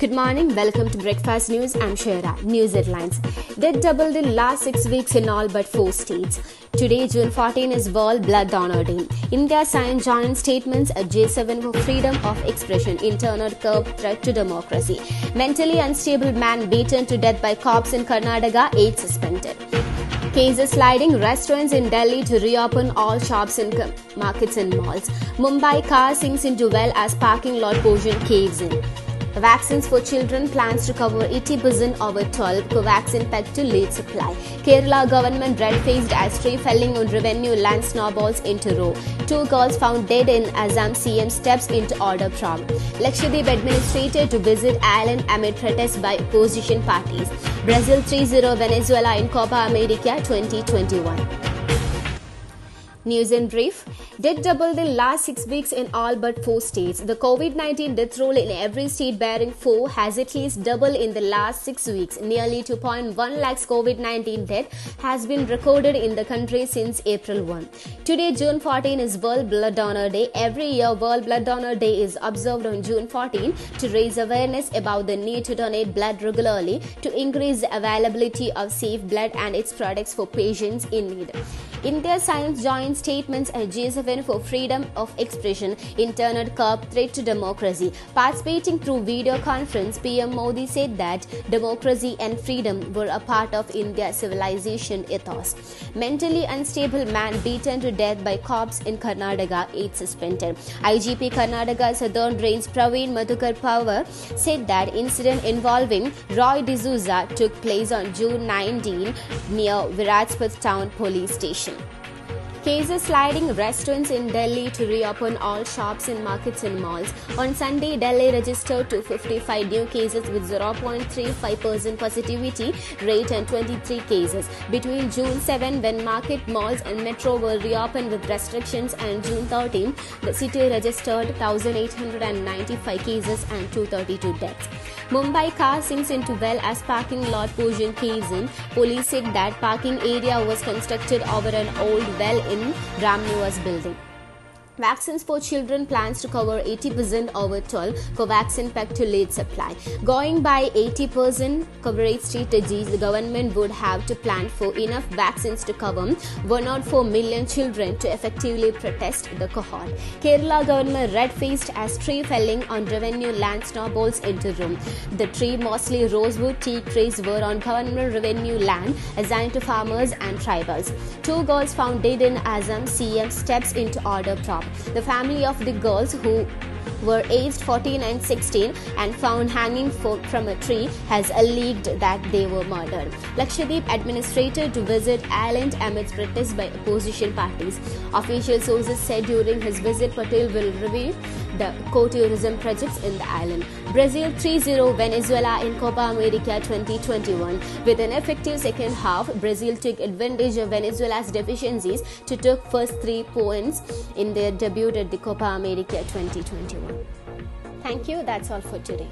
Good morning, welcome to Breakfast News. I'm Shara. News headlines. Dead doubled in last six weeks in all but four states. Today, June 14, is World Blood Donor Day. India signed joint statements at G7 for freedom of expression, internal curb threat to democracy. Mentally unstable man beaten to death by cops in Karnataka, eight suspended. Cases sliding restaurants in Delhi to reopen all shops and markets and malls. Mumbai car sinks into well as parking lot portion caves in. Vaccines for children plans to cover 80% over 12. Covaxin pegged to lead supply. Kerala government red-faced as tree felling on revenue land snowballs into row. Two girls found dead in Assam CM steps into order prom. Lakshadweep administrator to visit island amid protests by opposition parties. Brazil 3-0 Venezuela in Copa America 2021. News in brief. Death doubled in last six weeks in all but four states. The COVID 19 death roll in every state bearing four has at least doubled in the last six weeks. Nearly 2.1 lakhs COVID 19 death has been recorded in the country since April 1. Today, June 14, is World Blood Donor Day. Every year, World Blood Donor Day is observed on June 14 to raise awareness about the need to donate blood regularly to increase the availability of safe blood and its products for patients in need. India Science joint statements at G7 for freedom of expression, internet curb threat to democracy. Participating through video conference, PM Modi said that democracy and freedom were a part of India's civilization ethos. Mentally unstable man beaten to death by cops in Karnataka, eight suspended. IGP Karnataka Southern Range Praveen Madhukar Pawar said that incident involving Roy D'Souza took place on June 19 near Virajpet Town Police Station. Cases sliding restaurants in Delhi to reopen all shops and markets and malls. On Sunday, Delhi registered 255 new cases with 0.35% positivity rate and 23 cases. Between June 7, when market, malls, and metro were reopened with restrictions, and June 13, the city registered 1,895 cases and 232 deaths. Mumbai car sinks into well as parking lot portion caves in. Police said that parking area was constructed over an old well in Ramnivas building. Vaccines for children plans to cover 80% over 12. Covaxin pegged to lead supply. Going by 80% coverage strategies, the government would have to plan for enough vaccines to cover 104 million children to effectively protest the cohort. Kerala government red-faced as tree felling on revenue land snowballs into room. The tree, mostly rosewood teak trees, were on government revenue land assigned to farmers and tribals. Two girls found dead in Assam CM steps into order prop. The family of the girls who were aged 14 and 16 and found hanging from a tree has alleged that they were murdered. Lakshadweep administrator to visit island amidst protests by opposition parties. Official sources said during his visit Patel will review the co-tourism projects in the island. Brazil 3-0 Venezuela in Copa America 2021. With an effective second half, Brazil took advantage of Venezuela's deficiencies to take first three points in their debut at the Copa America 2021. Thank you. That's all for today.